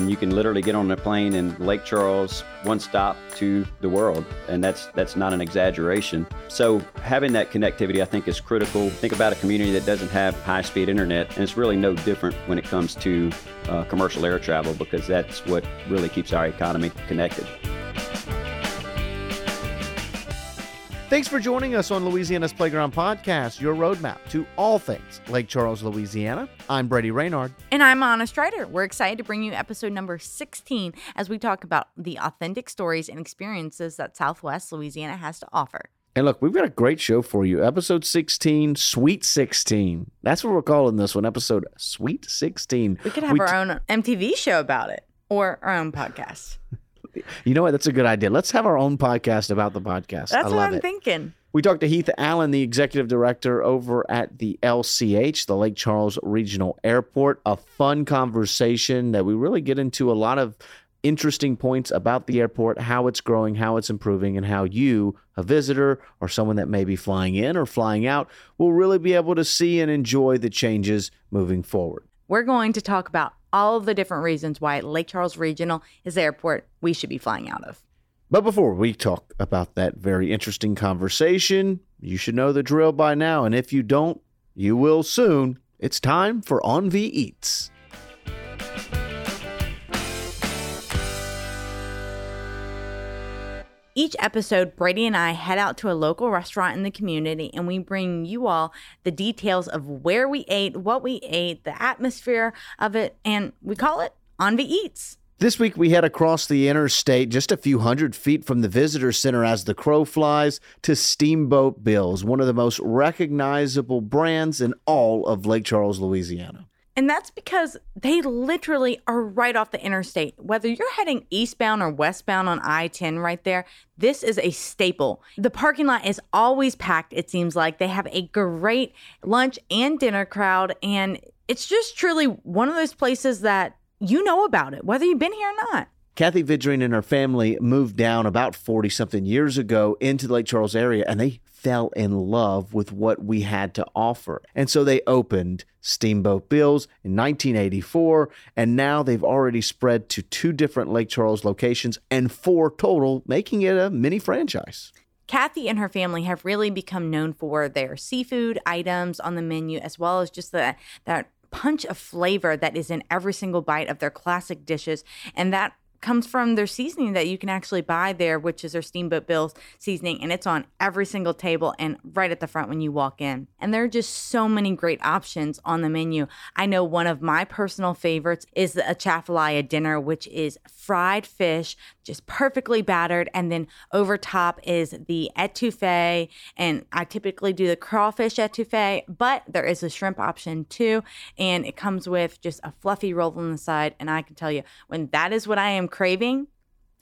And you can literally get on a plane in Lake Charles, one stop to the world. And that's that's not an exaggeration. So having that connectivity I think is critical. Think about a community that doesn't have high-speed internet, and it's really no different when it comes to uh, commercial air travel because that's what really keeps our economy connected. Thanks for joining us on Louisiana's Playground Podcast, your roadmap to all things Lake Charles, Louisiana. I'm Brady Renard. And I'm Anna Strider. We're excited to bring you episode number 16 as we talk about the authentic stories and experiences that Southwest Louisiana has to offer. And look, we've got a great show for you. Episode 16, Sweet 16. That's what we're calling this one, episode Sweet 16. We could have we our own MTV show about it or our own podcast. You know what? That's a good idea. Let's have our own podcast about the podcast. That's what I'm it. thinking. We talked to Heath Allen, the executive director over at the LCH, the Lake Charles Regional Airport. A fun conversation that we really get into a lot of interesting points about the airport, how it's growing, how it's improving, and how you, a visitor or someone that may be flying in or flying out, will really be able to see and enjoy the changes moving forward. We're going to talk about all of the different reasons why Lake Charles Regional is the airport we should be flying out of. But before we talk about that very interesting conversation, you should know the drill by now. And if you don't, you will soon. It's time for On the Eats. Each episode, Brady and I head out to a local restaurant in the community and we bring you all the details of where we ate, what we ate, the atmosphere of it, and we call it On the Eats. This week we head across the interstate just a few hundred feet from the visitor center as the crow flies to Steamboat Bills, one of the most recognizable brands in all of Lake Charles, Louisiana. And that's because they literally are right off the interstate. Whether you're heading eastbound or westbound on I 10 right there, this is a staple. The parking lot is always packed, it seems like. They have a great lunch and dinner crowd. And it's just truly one of those places that you know about it, whether you've been here or not. Kathy Vidrine and her family moved down about 40 something years ago into the Lake Charles area and they fell in love with what we had to offer. And so they opened Steamboat Bills in 1984, and now they've already spread to two different Lake Charles locations and four total, making it a mini franchise. Kathy and her family have really become known for their seafood items on the menu, as well as just the, that punch of flavor that is in every single bite of their classic dishes. And that comes from their seasoning that you can actually buy there, which is their Steamboat Bills seasoning, and it's on every single table and right at the front when you walk in. And there are just so many great options on the menu. I know one of my personal favorites is the Atchafalaya dinner, which is fried fish, just perfectly battered, and then over top is the etouffee. And I typically do the crawfish etouffee, but there is a shrimp option too, and it comes with just a fluffy roll on the side. And I can tell you, when that is what I am craving,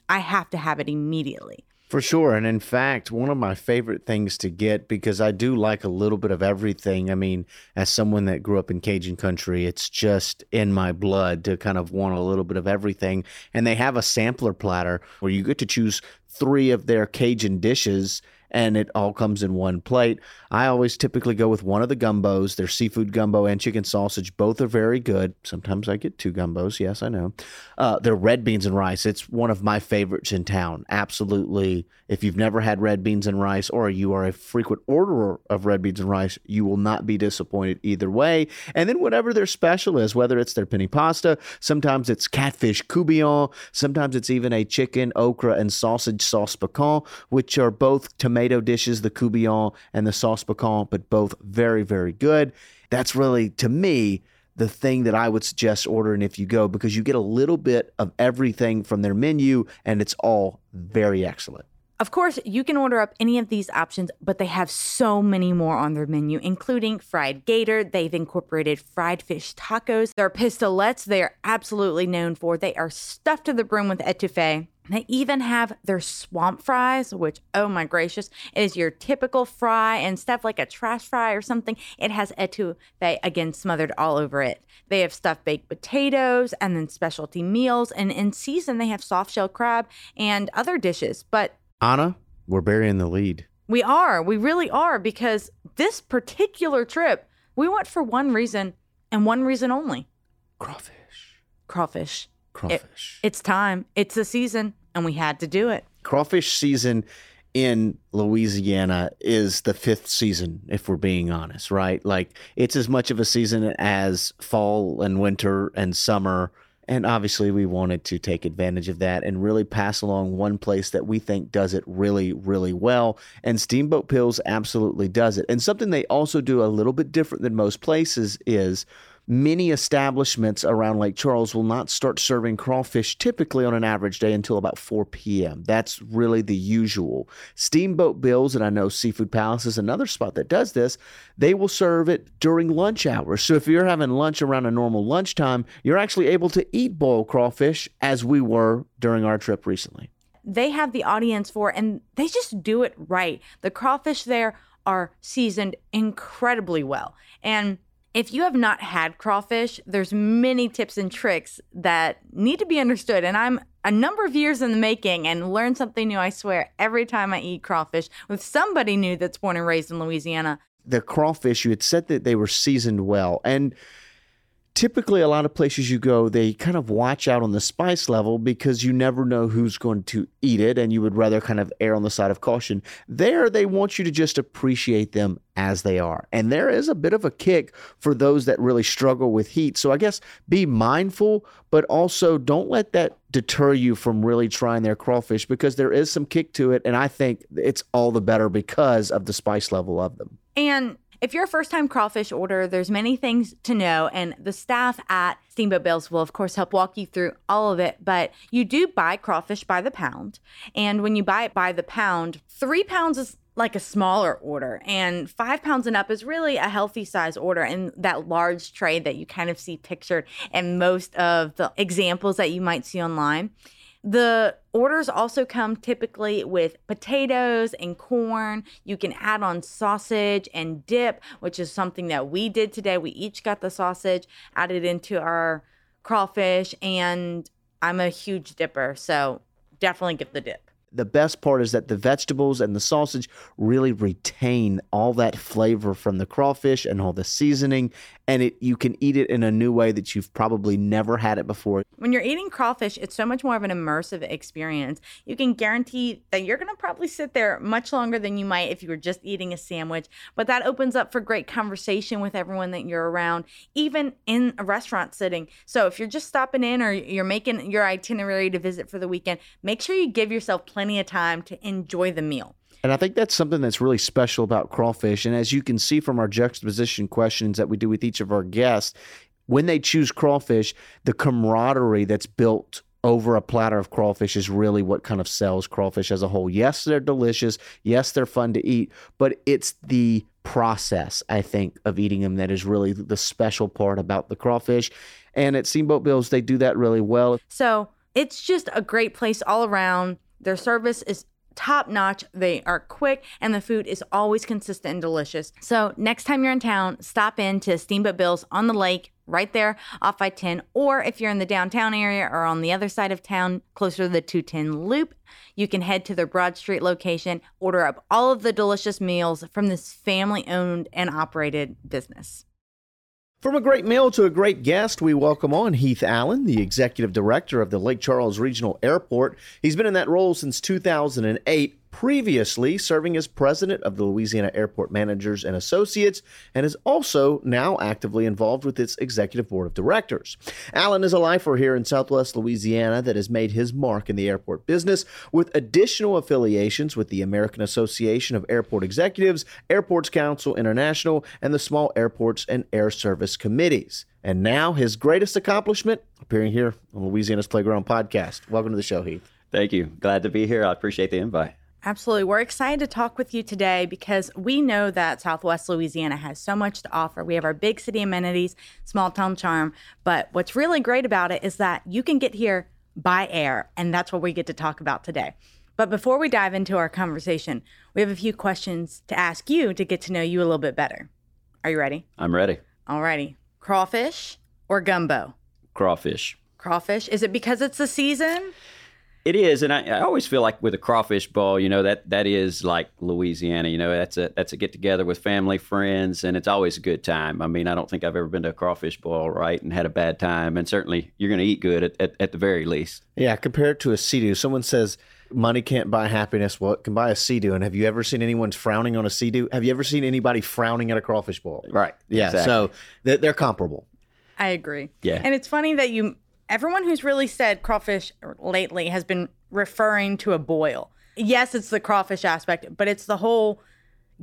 I have to have it immediately. For sure. And in fact, one of my favorite things to get because I do like a little bit of everything. I mean, as someone that grew up in Cajun country, it's just in my blood to kind of want a little bit of everything. And they have a sampler platter where you get to choose three of their Cajun dishes and it all comes in one plate. I always typically go with one of the gumbos. Their seafood gumbo and chicken sausage. Both are very good. Sometimes I get two gumbos. Yes, I know. Uh, they're red beans and rice. It's one of my favorites in town. Absolutely. If you've never had red beans and rice or you are a frequent orderer of red beans and rice, you will not be disappointed either way. And then whatever their special is, whether it's their penne pasta, sometimes it's catfish courtbouillon, sometimes it's even a chicken, okra, and sausage sauce piquant, which are both tomato dishes, the courtbouillon and the sauce piquant, but both very, very good. That's really, to me, the thing that I would suggest ordering if you go because you get a little bit of everything from their menu and it's all very excellent. Of course, you can order up any of these options, but they have so many more on their menu, including fried gator. They've incorporated fried fish tacos. Their pistolets, they are absolutely known for. They are stuffed to the brim with etouffee. They even have their swamp fries, which, oh my gracious, is your typical fry and stuff like a trash fry or something. It has etouffee again smothered all over it. They have stuffed baked potatoes and then specialty meals. And in season, they have soft shell crab and other dishes. But Anna, we're burying the lead. We are. We really are because this particular trip, we went for one reason and one reason only crawfish. Crawfish. Crawfish. It, it's time. It's the season, and we had to do it. crawfish season in Louisiana is the fifth season, if we're being honest, right? Like it's as much of a season as fall and winter and summer. And obviously, we wanted to take advantage of that and really pass along one place that we think does it really, really well. And Steamboat Bills absolutely does it. And something they also do a little bit different than most places is many establishments around Lake Charles will not start serving crawfish typically on an average day until about 4 p.m. That's really the usual. Steamboat Bills, and I know Seafood Palace is another spot that does this, they will serve it during lunch hours. So if you're having lunch around a normal lunchtime, you're actually able to eat boiled crawfish as we were during our trip recently. They have the audience for, and they just do it right. The crawfish there are seasoned incredibly well. And if you have not had crawfish, there's many tips and tricks that need to be understood. And I'm a number of years in the making and learn something new, I swear, every time I eat crawfish with somebody new that's born and raised in Louisiana. The crawfish, you had said that they were seasoned well. And typically a lot of places you go they kind of watch out on the spice level because you never know who's going to eat it and you would rather kind of err on the side of caution. There they want you to just appreciate them as they are. And there is a bit of a kick for those that really struggle with heat. So i guess be mindful but also don't let that deter you from really trying their crawfish because there is some kick to it and i think it's all the better because of the spice level of them. And if you're a first time crawfish order, there's many things to know, and the staff at Steamboat Bills will, of course, help walk you through all of it. But you do buy crawfish by the pound. And when you buy it by the pound, three pounds is like a smaller order, and five pounds and up is really a healthy size order. And that large tray that you kind of see pictured in most of the examples that you might see online. The orders also come typically with potatoes and corn. You can add on sausage and dip, which is something that we did today. We each got the sausage added into our crawfish, and I'm a huge dipper, so definitely get the dip. the best part is that the vegetables and the sausage really retain all that flavor from the crawfish and all the seasoning and it you can eat it in a new way that you've probably never had it before When you're eating crawfish, it's so much more of an immersive experience. You can guarantee that you're going to probably sit there much longer than you might if you were just eating a sandwich, but that opens up for great conversation with everyone that you're around, even in a restaurant sitting. So if you're just stopping in or you're making your itinerary to visit for the weekend, make sure you give yourself plenty of time to enjoy the meal. And I think that's something that's really special about crawfish. And as you can see from our juxtaposition questions that we do with each of our guests, when they choose crawfish, the camaraderie that's built over a platter of crawfish is really what kind of sells crawfish as a whole. Yes, they're delicious. Yes, they're fun to eat, but it's the process, I think, of eating them that is really the special part about the crawfish. And at Steamboat Bills, they do that really well. So it's just a great place all around. Their service is top notch. They are quick and the food is always consistent and delicious. So next time you're in town, stop in to Steamboat Bills on the lake right there off I 10. Or if you're in the downtown area or on the other side of town, closer to the 210 loop, you can head to their Broad Street location, order up all of the delicious meals from this family owned and operated business. From a great meal to a great guest, we welcome on Heath Allen, the executive director of the Lake Charles Regional Airport. He's been in that role since 2008, previously serving as president of the Louisiana Airport Managers and Associates, and is also now actively involved with its executive board of directors. Allen is a lifer here in Southwest Louisiana that has made his mark in the airport business with additional affiliations with the American Association of Airport Executives, Airports Council International, and the Small Airports and Air Service Committees. And now his greatest accomplishment appearing here on Louisiana's Playground podcast. Welcome to the show, Heath. Thank you. Glad to be here. I appreciate the invite. Absolutely. We're excited to talk with you today because we know that Southwest Louisiana has so much to offer. We have our big city amenities, small town charm, but what's really great about it is that you can get here by air, and that's what we get to talk about today. But before we dive into our conversation, we have a few questions to ask you to get to know you a little bit better. Are you ready? I'm ready. Alrighty. Crawfish or gumbo? Crawfish. Crawfish. Is it because it's the season? It is, and I, I, always feel like with a crawfish boil, you know that that is like Louisiana. You know, that's a that's a get together with family, friends, and it's always a good time. I mean, I don't think I've ever been to a crawfish boil, right, and had a bad time. And certainly, you're going to eat good at, at, at the very least. Yeah, compared to a sea someone says money can't buy happiness. Well, it can buy a sea And have you ever seen anyone frowning on a sea Have you ever seen anybody frowning at a crawfish boil? Right. Yeah. Exactly. So they're, they're comparable. I agree. Yeah. And it's funny that you everyone who's really said crawfish lately has been referring to a boil. Yes, it's the crawfish aspect, but it's the whole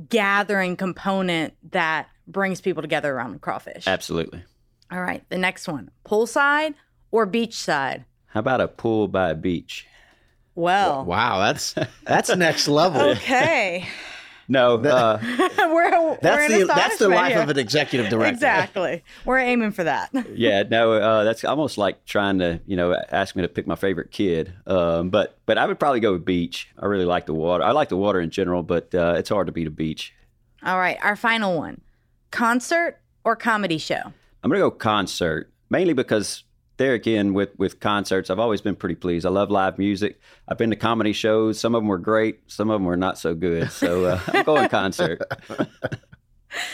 gathering component that brings people together around the crawfish. Absolutely. All right, the next one poolside or beachside? How about a pool by a beach? Well, wow, that's that's next level. Okay. No, uh, we're, that's we're the that's the life here. of an executive director. Exactly, we're aiming for that. yeah, no, uh, that's almost like trying to you know ask me to pick my favorite kid. Um, but but I would probably go with beach. I really like the water. I like the water in general, but uh, it's hard to beat a beach. All right, our final one: concert or comedy show. I'm gonna go concert mainly because there again with with concerts i've always been pretty pleased. I love live music. I've been to comedy shows. Some of them were great. Some of them were not so good. So uh, i'm going concert.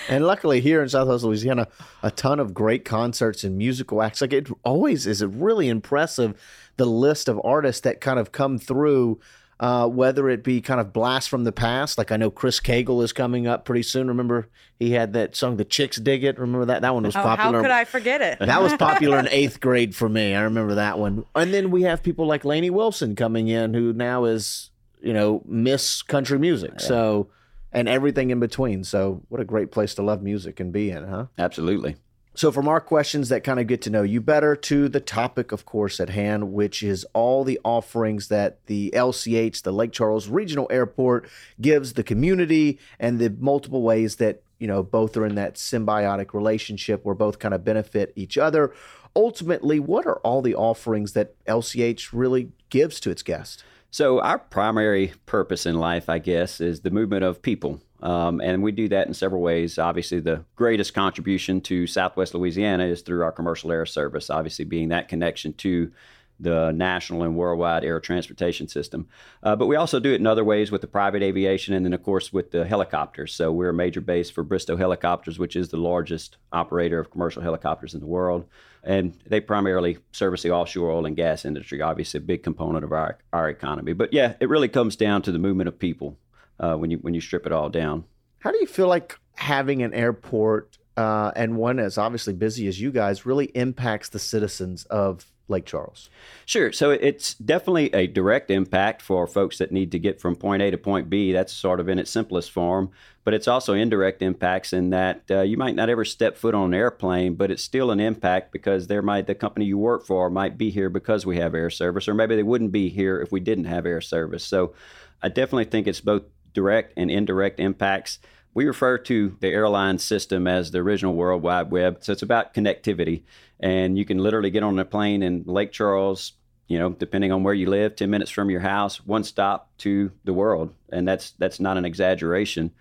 And luckily here in southwest louisiana a ton of great concerts and musical acts. Like it always is really impressive the list of artists that kind of come through uh, whether it be kind of blast from the past, like I know Chris Cagle is coming up pretty soon. Remember he had that song "The Chicks Dig It." Remember that? That one was oh, popular. How could I forget it? that was popular in eighth grade for me. I remember that one. And then we have people like Lainey Wilson coming in, who now is you know Miss Country Music. Yeah. So and everything in between. So what a great place to love music and be in, huh? Absolutely. So, from our questions that kind of get to know you better to the topic, of course, at hand, which is all the offerings that the LCH, the Lake Charles Regional Airport, gives the community and the multiple ways that, you know, both are in that symbiotic relationship where both kind of benefit each other. Ultimately, what are all the offerings that LCH really gives to its guests? So, our primary purpose in life, I guess, is the movement of people. Um, and we do that in several ways. Obviously, the greatest contribution to Southwest Louisiana is through our commercial air service, obviously, being that connection to the national and worldwide air transportation system. Uh, but we also do it in other ways with the private aviation and then, of course, with the helicopters. So we're a major base for Bristow Helicopters, which is the largest operator of commercial helicopters in the world. And they primarily service the offshore oil and gas industry, obviously, a big component of our, our economy. But yeah, it really comes down to the movement of people uh, when you when you strip it all down. How do you feel like having an airport uh, and one as obviously busy as you guys really impacts the citizens of Lake Charles? Sure. So it's definitely a direct impact for folks that need to get from point A to point B. That's sort of in its simplest form. But it's also indirect impacts in that uh, you might not ever step foot on an airplane, but it's still an impact because there might the company you work for might be here because we have air service, or maybe they wouldn't be here if we didn't have air service. So I definitely think it's both direct and indirect impacts. We refer to the airline system as the original World Wide Web. So it's about connectivity. And you can literally get on a plane in Lake Charles, you know, depending on where you live, 10 minutes from your house, one stop to the world. And that's that's not an exaggeration.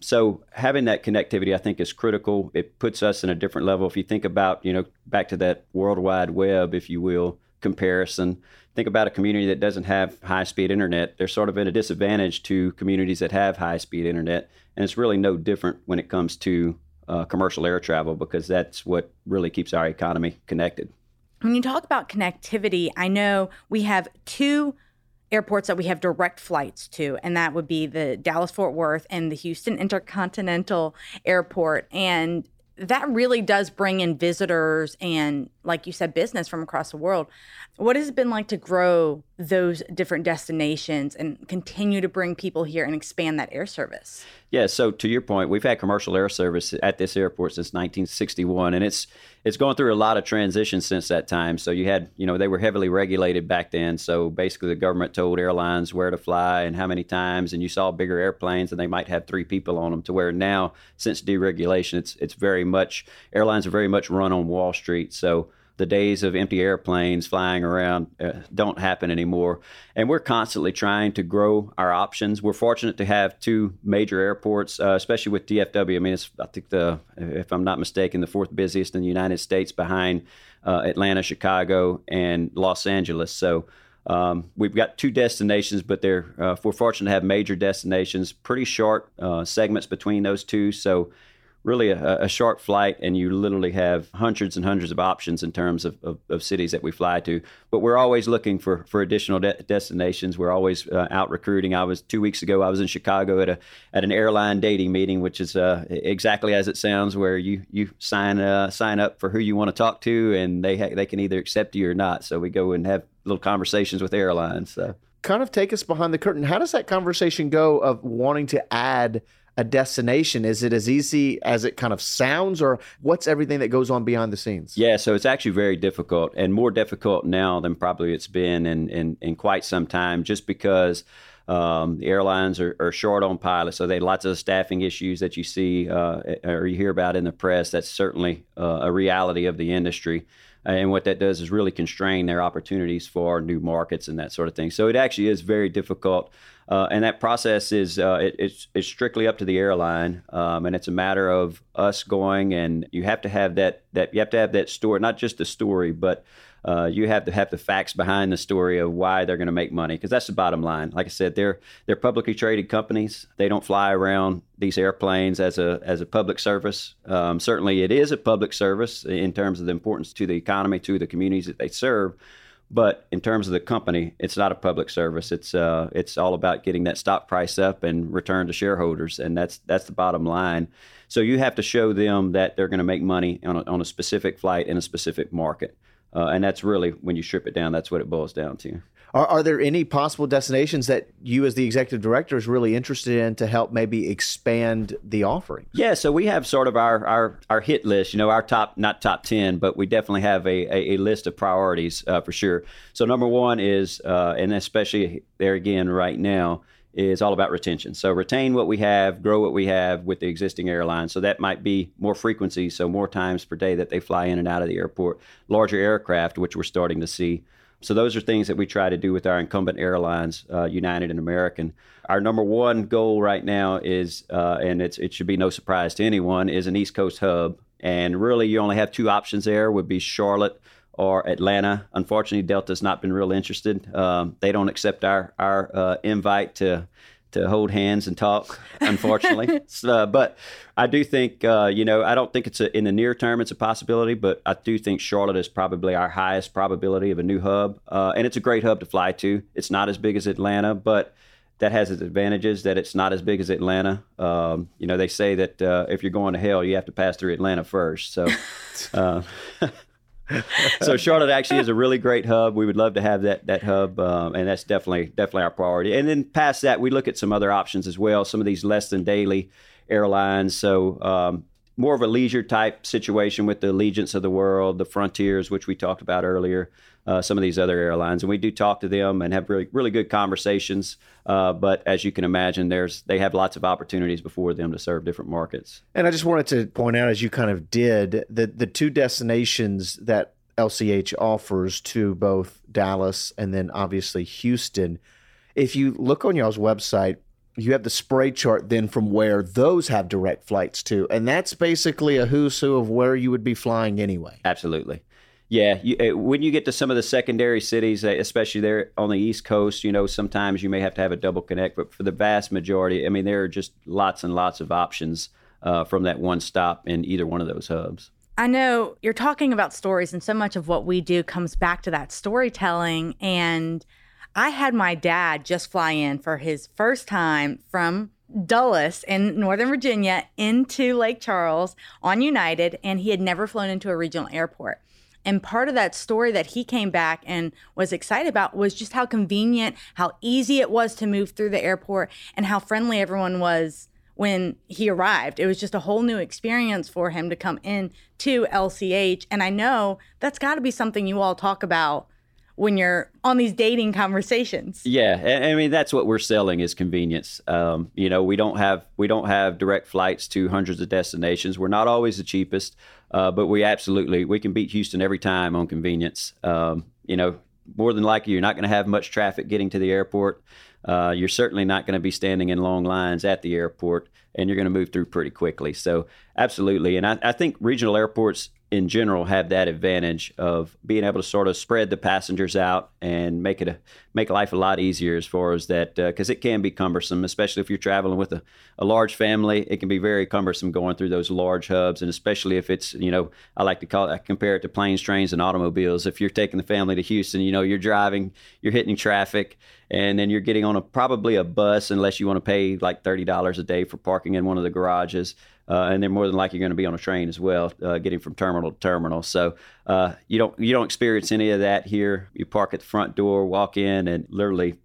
So having that connectivity, I think, is critical. It puts us in a different level. If you think about, you know, back to that World Wide Web, if you will, comparison, think about a community that doesn't have high speed internet. They're sort of at a disadvantage to communities that have high speed internet. And it's really no different when it comes to uh, commercial air travel because that's what really keeps our economy connected. When you talk about connectivity, I know we have two airports that we have direct flights to, and that would be the Dallas Fort Worth and the Houston Intercontinental Airport. And that really does bring in visitors and, like you said, business from across the world. What has it been like to grow those different destinations and continue to bring people here and expand that air service? Yeah, so to your point, we've had commercial air service at this airport since 1961, and it's it's gone through a lot of transitions since that time. So you had, you know, they were heavily regulated back then. So basically, the government told airlines where to fly and how many times, and you saw bigger airplanes, and they might have three people on them. To where now, since deregulation, it's it's very much airlines are very much run on Wall Street. So the days of empty airplanes flying around uh, don't happen anymore. And we're constantly trying to grow our options. We're fortunate to have two major airports, uh, especially with DFW. I mean, it's, I think the, if I'm not mistaken, the fourth busiest in the United States behind uh, Atlanta, Chicago, and Los Angeles. So Um, we've got two destinations, but they're uh, we're fortunate to have major destinations, pretty short uh, segments between those two. So really a, a, short flight, and you literally have hundreds and hundreds of options in terms of, of, of cities that we fly to. But we're always looking for for additional de- destinations. We're always uh, out recruiting. I was two weeks ago. I was in Chicago at a at an airline dating meeting, which is uh, exactly as it sounds, where you you sign uh, sign up for who you want to talk to, and they ha- they can either accept you or not. So we go and have little conversations with airlines. So kind of take us behind the curtain. How does that conversation go of wanting to add a destination? Is it as easy as it kind of sounds, or what's everything that goes on behind the scenes? Yeah, so it's actually very difficult and more difficult now than probably it's been in, in, in quite some time, just because. Um, the airlines are, are, short on pilots, so they lots of staffing issues that you see uh, or you hear about in the press. That's certainly uh, a reality of the industry. And what that does is really constrain their opportunities for new markets and that sort of thing. So it actually is very difficult uh, and that process is uh, it, it's, it's strictly up to the airline, um, and it's a matter of us going, and you have to have that that you have to have that story, not just the story, but uh, you have to have the facts behind the story of why they're going to make money, because that's the bottom line. Like I said, they're they're publicly traded companies. They don't fly around these airplanes as a as a public service. Um, certainly, it is a public service in terms of the importance to the economy, to the communities that they serve. But in terms of the company, it's not a public service. It's uh, it's all about getting that stock price up and return to shareholders, and that's that's the bottom line. So you have to show them that they're going to make money on a, on a specific flight in a specific market, uh, and that's really when you strip it down. That's what it boils down to. Are, are there any possible destinations that you, as the executive director, is really interested in to help maybe expand the offering? Yeah, so we have sort of our our, our hit list. You know, our top not top ten, but we definitely have a, a, a list of priorities uh, for sure. So number one is, uh, and especially there again right now is all about retention. So retain what we have, grow what we have with the existing airlines. So that might be more frequency, so more times per day that they fly in and out of the airport, larger aircraft, which we're starting to see. So those are things that we try to do with our incumbent airlines, uh, United and American. Our number one goal right now is, uh, and it should be no surprise to anyone, is an East Coast hub. And really, you only have two options there: would be Charlotte or Atlanta. Unfortunately, Delta's not been real interested. Um, they don't accept our our uh, invite to to hold hands and talk, unfortunately. uh, but I do think, uh, you know, I don't think it's a, in the near term it's a possibility, but I do think Charlotte is probably our highest probability of a new hub, uh, and it's a great hub to fly to. It's not as big as Atlanta, but that has its advantages that it's not as big as Atlanta. Um, you know, they say that uh, if you're going to hell, you have to pass through Atlanta first. So. Uh, so Charlotte actually is a really great hub. We would love to have that that hub, um, and that's definitely definitely our priority. And then past that, we look at some other options as well. Some of these less than daily airlines. So um, more of a leisure type situation with the Allegiants of the world, the Frontiers, which we talked about earlier, uh, some of these other airlines, and we do talk to them and have really really good conversations. Uh, but as you can imagine, there's they have lots of opportunities before them to serve different markets. And I just wanted to point out, as you kind of did, that the two destinations that LCH offers to both Dallas and then obviously Houston. If you look on y'all's website, you have the spray chart then from where those have direct flights to, and that's basically a who's who of where you would be flying anyway. Absolutely. Yeah, you, eh, when you get to some of the secondary cities, eh, especially there on the East Coast, you know, sometimes you may have to have a double connect, but for the vast majority, I mean, there are just lots and lots of options uh, from that one stop in either one of those hubs. I know you're talking about stories, and so much of what we do comes back to that storytelling. And I had my dad just fly in for his first time from Dulles in Northern Virginia into Lake Charles on United, and he had never flown into a regional airport. And part of that story that he came back and was excited about was just how convenient, how easy it was to move through the airport, and how friendly everyone was when he arrived. It was just a whole new experience for him to come in to LCH. And I know that's got to be something you all talk about when you're on these dating conversations. Yeah, I mean that's what we're selling is convenience. Um, you know, we don't have we don't have direct flights to hundreds of destinations. We're not always the cheapest, uh, but we absolutely we can beat Houston every time on convenience. Um, you know, more than likely you're not going to have much traffic getting to the airport. Uh, you're certainly not going to be standing in long lines at the airport, and you're going to move through pretty quickly. So, absolutely. And I, I think regional airports in general have that advantage of being able to sort of spread the passengers out and make it a, make life a lot easier as far as that because uh, it can be cumbersome especially if you're traveling with a, a large family. It can be very cumbersome going through those large hubs and especially if it's you know i like to call it I compare it to planes trains and automobiles. If you're taking the family to houston you know you're driving you're hitting traffic and then you're getting on a probably a bus unless you want to pay like $30 a day for parking in one of the garages uh, and they're more than likely going to be on a train as well, uh, getting from terminal to terminal. So uh, you don't you don't experience any of that here. You park at the front door, walk in, and literally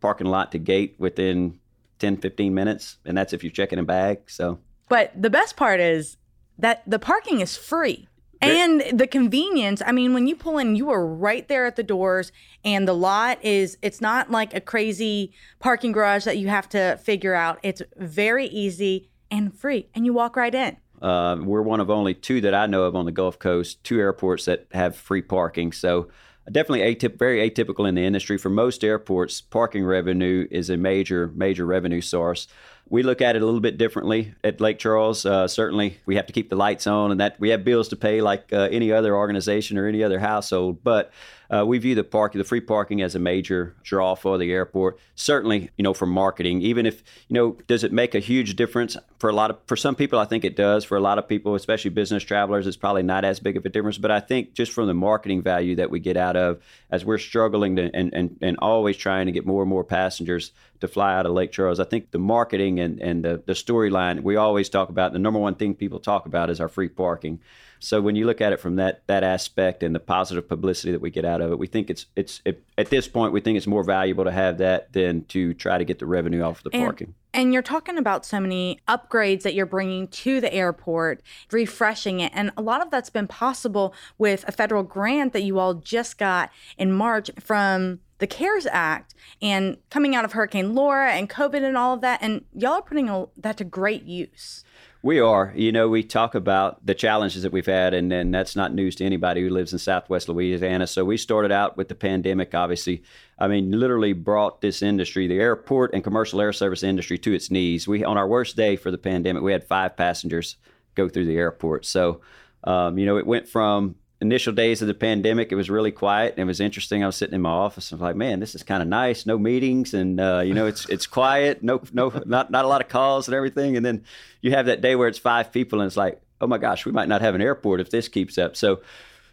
parking lot to gate within 10, 15 minutes, and that's if you're checking a bag. So, but the best part is that the parking is free. And the convenience, I mean, when you pull in, you are right there at the doors, and the lot is, it's not like a crazy parking garage that you have to figure out. It's very easy and free, and you walk right in. Uh, we're one of only two that I know of on the Gulf Coast, two airports that have free parking. So definitely atyp- very atypical in the industry. For most airports, parking revenue is a major, major revenue source. We look at it a little bit differently at Lake Charles. Uh, certainly, we have to keep the lights on, and that we have bills to pay like uh, any other organization or any other household. But uh, we view the parking, the free parking, as a major draw for the airport. Certainly, you know, for marketing, even if you know, does it make a huge difference for a lot of for some people? I think it does. For a lot of people, especially business travelers, it's probably not as big of a difference. But I think just from the marketing value that we get out of, as we're struggling to and and, and always trying to get more and more passengers to fly out of Lake Charles, I think the marketing and and the, the storyline we always talk about. The number one thing people talk about is our free parking. So when you look at it from that that aspect and the positive publicity that we get out of it, we think it's it's it, at this point we think it's more valuable to have that than to try to get the revenue off the and, parking. And you're talking about so many upgrades that you're bringing to the airport, refreshing it, and a lot of that's been possible with a federal grant that you all just got in March from the CARES Act and coming out of Hurricane Laura and COVID and all of that. And y'all are putting that to great use. We are. You know, we talk about the challenges that we've had, and, and that's not news to anybody who lives in Southwest Louisiana. So we started out with the pandemic, obviously. I mean, literally brought this industry, the airport and commercial air service industry, to its knees. We on our worst day for the pandemic, we had five passengers go through the airport. So, um, you know, it went from initial days of the pandemic, it was really quiet and it was interesting. I was sitting in my office and I was like, man, this is kind of nice. No meetings and uh, you know, it's it's quiet. No, no, not not a lot of calls and everything. And then you have that day where it's five people and it's like, oh my gosh, we might not have an airport if this keeps up. So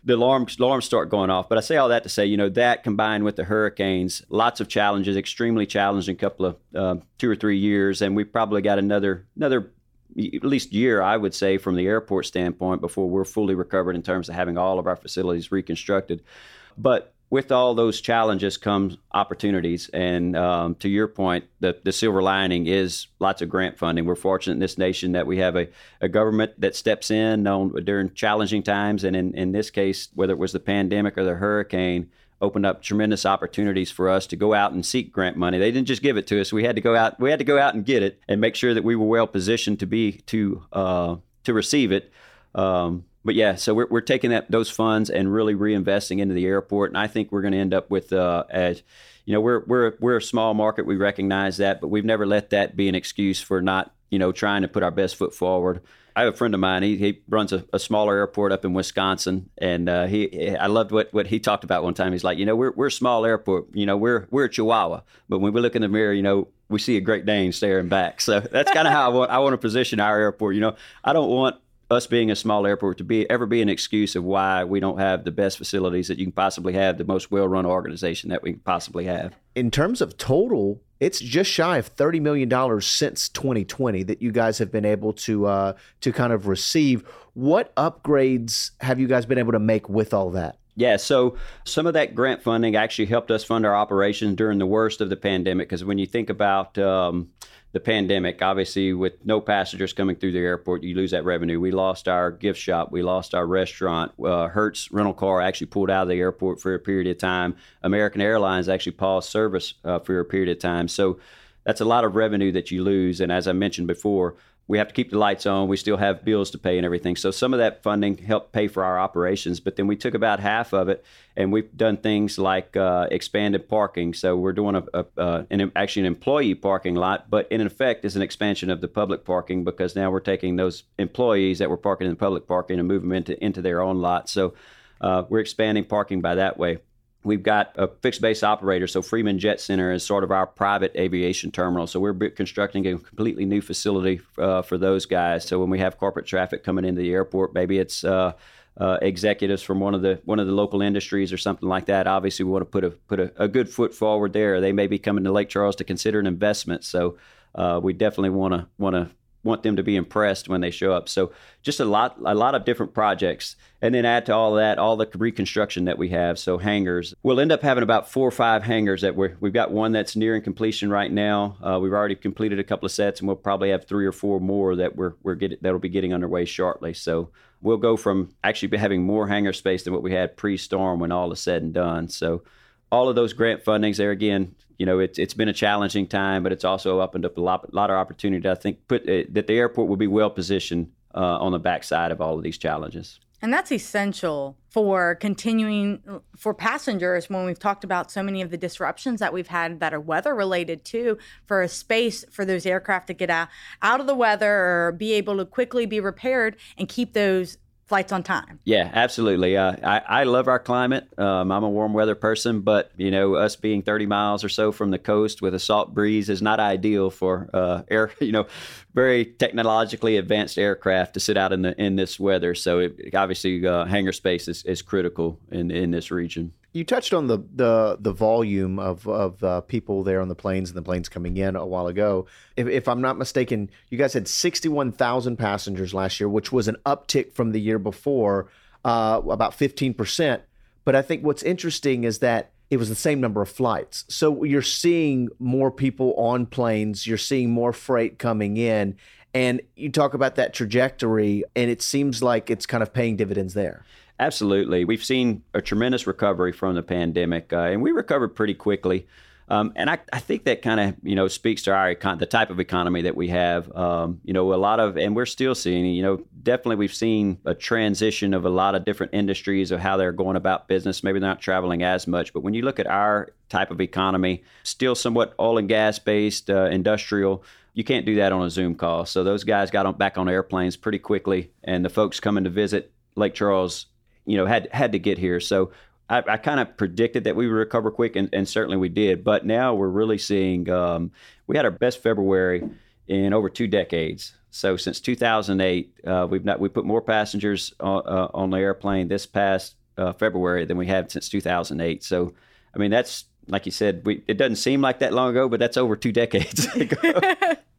the alarms alarms start going off. But I say all that to say, you know, that combined with the hurricanes, lots of challenges, extremely challenging couple of uh, two or three years, and we probably got another another at least year, I would say, from the airport standpoint, before we're fully recovered in terms of having all of our facilities reconstructed. But with all those challenges comes opportunities. And um, to your point, the, the silver lining is lots of grant funding. We're fortunate in this nation that we have a, a government that steps in on, during challenging times. And in, in this case, whether it was the pandemic or the hurricane, opened up tremendous opportunities for us to go out and seek grant money. They didn't just give it to us; we had to go out. We had to go out and get it and make sure that we were well positioned to be to uh, to receive it. Um, but yeah, so we're, we're taking that those funds and really reinvesting into the airport, and I think we're going to end up with uh, as you know we're we're we're a small market. We recognize that, but we've never let that be an excuse for not you know trying to put our best foot forward. I have a friend of mine. He, he runs a, a smaller airport up in Wisconsin, and uh, he I loved what, what he talked about one time. He's like, you know, we're we're a small airport. You know, we're we're a Chihuahua, but when we look in the mirror, you know, we see a Great Dane staring back. So that's kind of how I want I want to position our airport. You know, I don't want us being a small airport to be ever be an excuse of why we don't have the best facilities that you can possibly have, the most well-run organization that we can possibly have. In terms of total it's just shy of thirty million dollars since 2020 that you guys have been able to uh, to kind of receive. What upgrades have you guys been able to make with all that? Yeah, so some of that grant funding actually helped us fund our operations during the worst of the pandemic. Because when you think about um, the pandemic, obviously, with no passengers coming through the airport, you lose that revenue. We lost our gift shop, we lost our restaurant. Uh, Hertz rental car actually pulled out of the airport for a period of time. American Airlines actually paused service uh, for a period of time. So that's a lot of revenue that you lose. And as I mentioned before, we have to keep the lights on. We still have bills to pay and everything. So some of that funding helped pay for our operations, but then we took about half of it, and we've done things like uh, expanded parking. So we're doing a, a uh, an, actually an employee parking lot, but in effect is an expansion of the public parking because now we're taking those employees that were parking in the public parking and moving them into into their own lot. So uh, we're expanding parking by that way. We've got a fixed base operator. So Freeman Jet Center is sort of our private aviation terminal. So we're constructing a completely new facility uh, for those guys. So when we have corporate traffic coming into the airport, maybe it's uh, uh, executives from one of the one of the local industries or something like that. Obviously, we want to put a put a, a good foot forward there. They may be coming to Lake Charles to consider an investment. So uh, we definitely want to want to want them to be impressed when they show up. So just a lot a lot of different projects, and then add to all that all the reconstruction that we have. So hangars, we'll end up having about four or five hangars that we we've got one that's nearing completion right now. Uh, we've already completed a couple of sets, and we'll probably have three or four more that we're we're getting that'll be getting underway shortly. So we'll go from actually having more hangar space than what we had pre-storm when all is said and done. So all of those grant fundings there again you know it's it's been a challenging time but it's also opened up a lot, lot of opportunity i think put uh, that the airport will be well positioned uh, on the backside of all of these challenges. And that's essential for continuing for passengers when we've talked about so many of the disruptions that we've had that are weather related too, for a space for those aircraft to get out, out of the weather or be able to quickly be repaired and keep those flights on time. Yeah, absolutely. Uh, I, I love our climate. Um, I'm a warm weather person, but you know, us being 30 miles or so from the coast with a salt breeze is not ideal for uh, air. You know, very technologically advanced aircraft to sit out in the in this weather. So it, obviously, uh, hangar space is, is critical in in this region. You touched on the the the volume of of uh, people there on the planes and the planes coming in a while ago. If, if I'm not mistaken, you guys had 61,000 passengers last year, which was an uptick from the year before, uh, about 15 percent. But I think what's interesting is that it was the same number of flights. So you're seeing more people on planes, you're seeing more freight coming in, and you talk about that trajectory, and it seems like it's kind of paying dividends there. Absolutely. We've seen a tremendous recovery from the pandemic, uh, and we recovered pretty quickly. Um, and I, I, think that kind of you know speaks to our econ- the type of economy that we have. Um, you know, a lot of, and we're still seeing. You know, definitely we've seen a transition of a lot of different industries of how they're going about business. Maybe they're not traveling as much, but when you look at our type of economy, still somewhat oil and gas based, uh, industrial. You can't do that on a Zoom call. So those guys got on, back on airplanes pretty quickly, and the folks coming to visit Lake Charles you know had had to get here. So I, I kind of predicted that we would recover quick, and, and, certainly we did. But now we're really seeing um, we had our best February in over two decades. So since 2008, uh, we've not we put more passengers on, uh, on the airplane this past uh, February than we have since 2008. So I mean that's like you said, we, it doesn't seem like that long ago, but that's over two decades ago.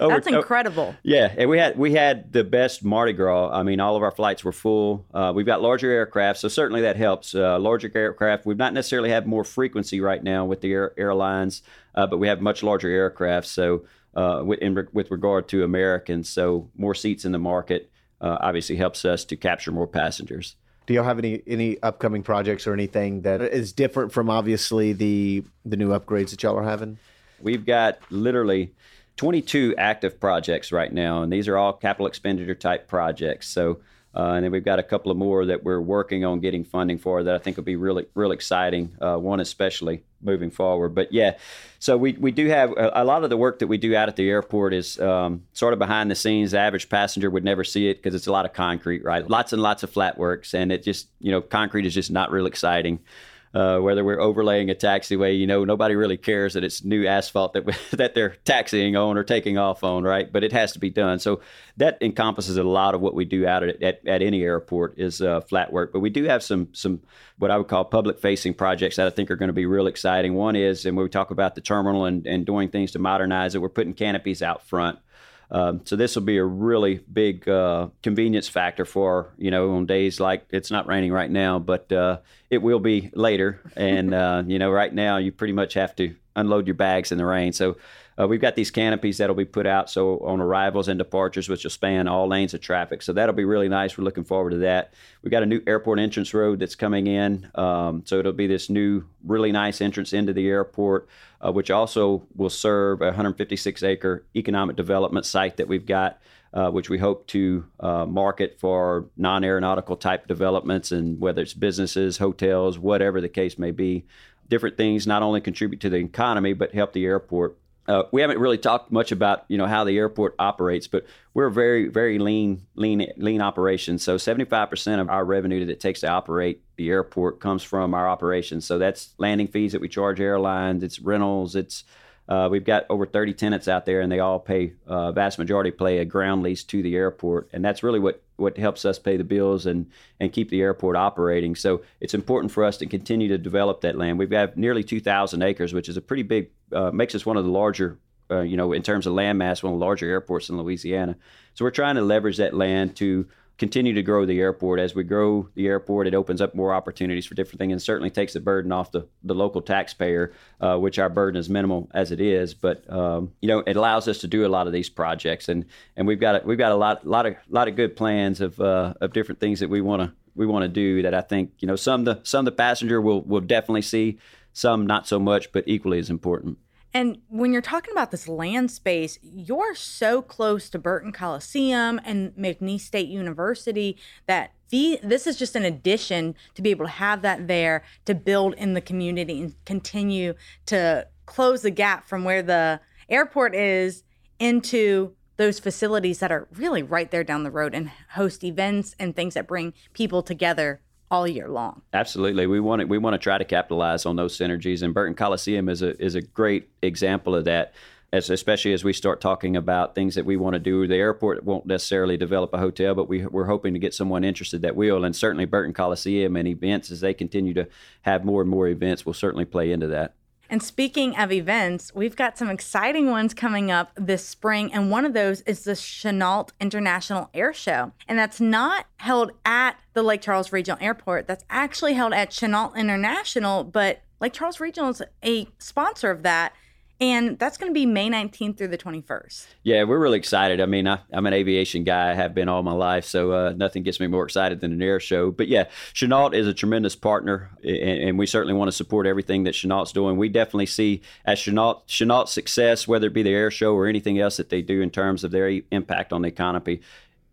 Over, That's incredible. yeah, and we had we had the best Mardi Gras. I mean, all of our flights were full. Uh, we've got larger aircraft, so certainly that helps. Uh, larger aircraft. We've not necessarily had more frequency right now with the air, airlines, uh, but we have much larger aircraft. So uh, with, in, with regard to Americans, so more seats in the market uh, obviously helps us to capture more passengers. Do y'all have any any upcoming projects or anything that is different from obviously the the new upgrades that y'all are having? We've got literally 22 active projects right now, and these are all capital expenditure type projects. So, uh, and then we've got a couple of more that we're working on getting funding for that I think will be really, real exciting. Uh, one especially moving forward. But yeah, so we, we do have a, a, lot of the work that we do out at the airport is um, sort of behind the scenes. The average passenger would never see it because it's a lot of concrete, right? Lots and lots of flat works, and it just you know concrete is just not real exciting uh, whether we're overlaying a taxiway, you know, nobody really cares that it's new asphalt that that they're taxiing on or taking off on, right? But it has to be done. So that encompasses a lot of what we do out at at, at any airport is uh, flat work. But we do have some some what I would call public facing projects that I think are going to be real exciting. One is, and we talk about the terminal and, and doing things to modernize it, we're putting canopies out front. Um, so this will be a really big uh, convenience factor for you know on days like it's not raining right now, but uh, it will be later. And uh, you know right now you pretty much have to unload your bags in the rain. So uh, we've got these canopies that'll be put out so on arrivals and departures, which will span all lanes of traffic. So that'll be really nice. We're looking forward to that. We've got a new airport entrance road that's coming in. Um, so it'll be this new, really nice entrance into the airport, uh, which also will serve a 156 acre economic development site that we've got. Uh, which we hope to uh, market for non aeronautical type developments and whether it's businesses, hotels, whatever the case may be. Different things not only contribute to the economy, but help the airport uh, we haven't really talked much about you know how the airport operates, but we're very very lean lean lean operation. So 75% of our revenue that it takes to operate the airport comes from our operations. So that's landing fees that we charge airlines, it's rentals, it's uh, we've got over 30 tenants out there, and they all pay, uh, vast majority play a ground lease to the airport, and that's really what what helps us pay the bills and and keep the airport operating. So it's important for us to continue to develop that land. We've got nearly 2,000 acres, which is a pretty big, uh, makes us one of the larger. Uh, you know, in terms of land mass, one of the larger airports in Louisiana. So we're trying to leverage that land to continue to grow the airport. As we grow the airport, it opens up more opportunities for different things and certainly takes the burden off the, the local taxpayer, uh, which our burden is minimal as it is. But um, you know, it allows us to do a lot of these projects, and and we've got a, we've got a lot lot of lot of good plans of uh, of different things that we want to we want to do that I think you know some the some the passenger will will definitely see, some not so much, but equally as important. And when you're talking about this land space, you're so close to Burton Coliseum and McNeese State University that the, this is just an addition to be able to have that there to build in the community and continue to close the gap from where the airport is into those facilities that are really right there down the road and host events and things that bring people together all year long. Absolutely, we want to we want to try to capitalize on those synergies, and Burton Coliseum is a is a great example of that. As, especially as we start talking about things that we want to do. The airport won't necessarily develop a hotel, but we, we're hoping to get someone interested that will. And certainly Burton Coliseum and events, as they continue to have more and more events, will certainly play into that. And speaking of events, we've got some exciting ones coming up this spring. And one of those is the Chennault International Air Show. And that's not held at the Lake Charles Regional Airport, that's actually held at Chennault International. But Lake Charles Regional is a sponsor of that and that's going to be May 19th through the 21st. Yeah, we're really excited. I mean, I, am an aviation guy. I have been all my life, so uh, nothing gets me more excited than an air show. But yeah, Chennault is a tremendous partner, and, and, we certainly want to support everything that Chennault's doing. We definitely see as Chennault, Chennault's success, whether it be the air show or anything else that they do in terms of their impact on the economy,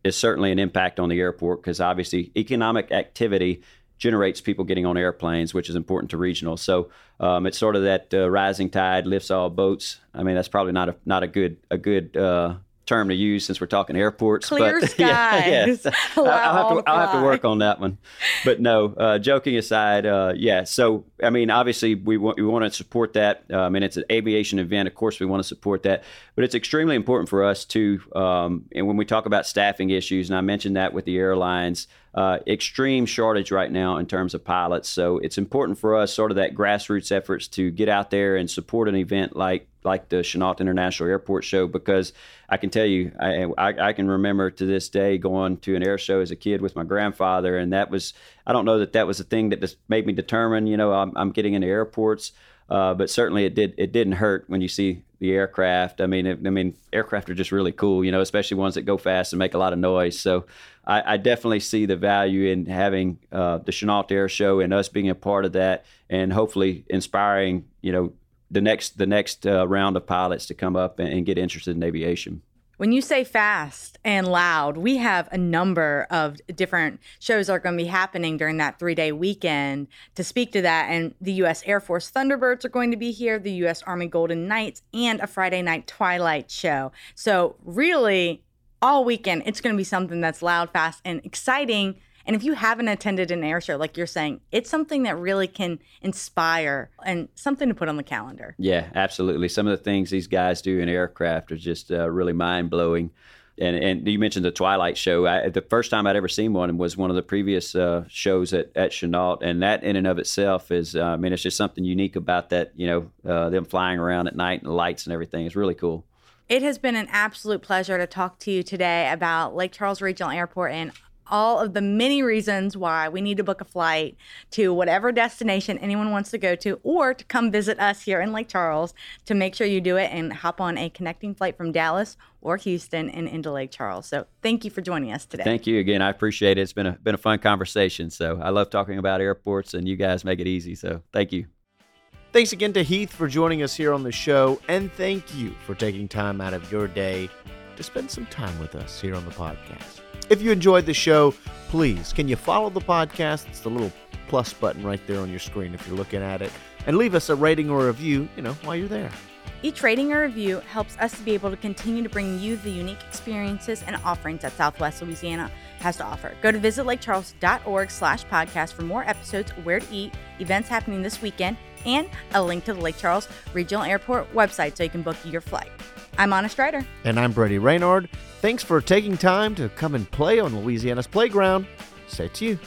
is certainly an impact on the airport because obviously economic activity generates people getting on airplanes, which is important to regional. So um, it's sort of that uh, rising tide lifts all boats. I mean, that's probably not a not a good a good uh, term to use since we're talking airports. Clear but, skies. Yeah, yes. I'll, have to, I'll have to work on that one. But no, uh, joking aside, uh, yeah. So I mean, obviously we want we want to support that. I mean, it's an aviation event. Of course, we want to support that. But it's extremely important for us to. Um, and when we talk about staffing issues, and I mentioned that with the airlines. Uh, extreme shortage right now in terms of pilots. So it's important for us, sort of that grassroots efforts, to get out there and support an event like like the Chennault International Airport Show because I can tell you, I, I, I, can remember to this day going to an air show as a kid with my grandfather, and that was I don't know that that was the thing that just made me determine, you know, I'm, I'm getting into airports, uh, but certainly it did it didn't hurt when you see the aircraft. I mean, I mean, aircraft are just really cool, you know, especially ones that go fast and make a lot of noise. So I, I definitely see the value in having uh, the Chennault Air Show and us being a part of that, and hopefully inspiring, you know the next the next uh, round of pilots to come up and, and get interested in aviation. When you say fast and loud, we have a number of different shows that are going to be happening during that three day weekend to speak to that. And the U.S. Air Force Thunderbirds are going to be here, the U.S. Army Golden Knights, and a Friday night Twilight show. So, really, all weekend, it's going to be something that's loud, fast, and exciting and if you haven't attended an air show, like you're saying, it's something that really can inspire and something to put on the calendar. Yeah, absolutely. Some of the things these guys do in aircraft are just uh, really mind blowing. And, and you mentioned the Twilight Show. I, the first time I'd ever seen one was one of the previous uh, shows at, at Chennault, and that in and of itself is, uh, I mean, it's just something unique about that. You know, uh, them flying around at night and the lights and everything is really cool. It has been an absolute pleasure to talk to you today about Lake Charles Regional Airport and all of the many reasons why we need to book a flight to whatever destination anyone wants to go to or to come visit us here in Lake Charles to make sure you do it and hop on a connecting flight from Dallas or Houston and into Lake Charles. So thank you for joining us today. Thank you again. I appreciate it. It's been a been a fun conversation. So I love talking about airports and you guys make it easy. So thank you. Thanks again to Heath for joining us here on the show, and thank you for taking time out of your day to spend some time with us here on the podcast. If you enjoyed the show, please can you follow the podcast? It's the little plus button right there on your screen if you're looking at it, and leave us a rating or a review, you know, while you're there. Each rating or review helps us to be able to continue to bring you the unique experiences and offerings that Southwest Louisiana has to offer. Go to visitlakecharles.org slash podcast for more episodes, where to eat, events happening this weekend, and a link to the Lake Charles Regional Airport website so you can book your flight. I'm Anna Strider. And I'm Brady Renard. Thanks for taking time to come and play on Louisiana's playground. Say to you.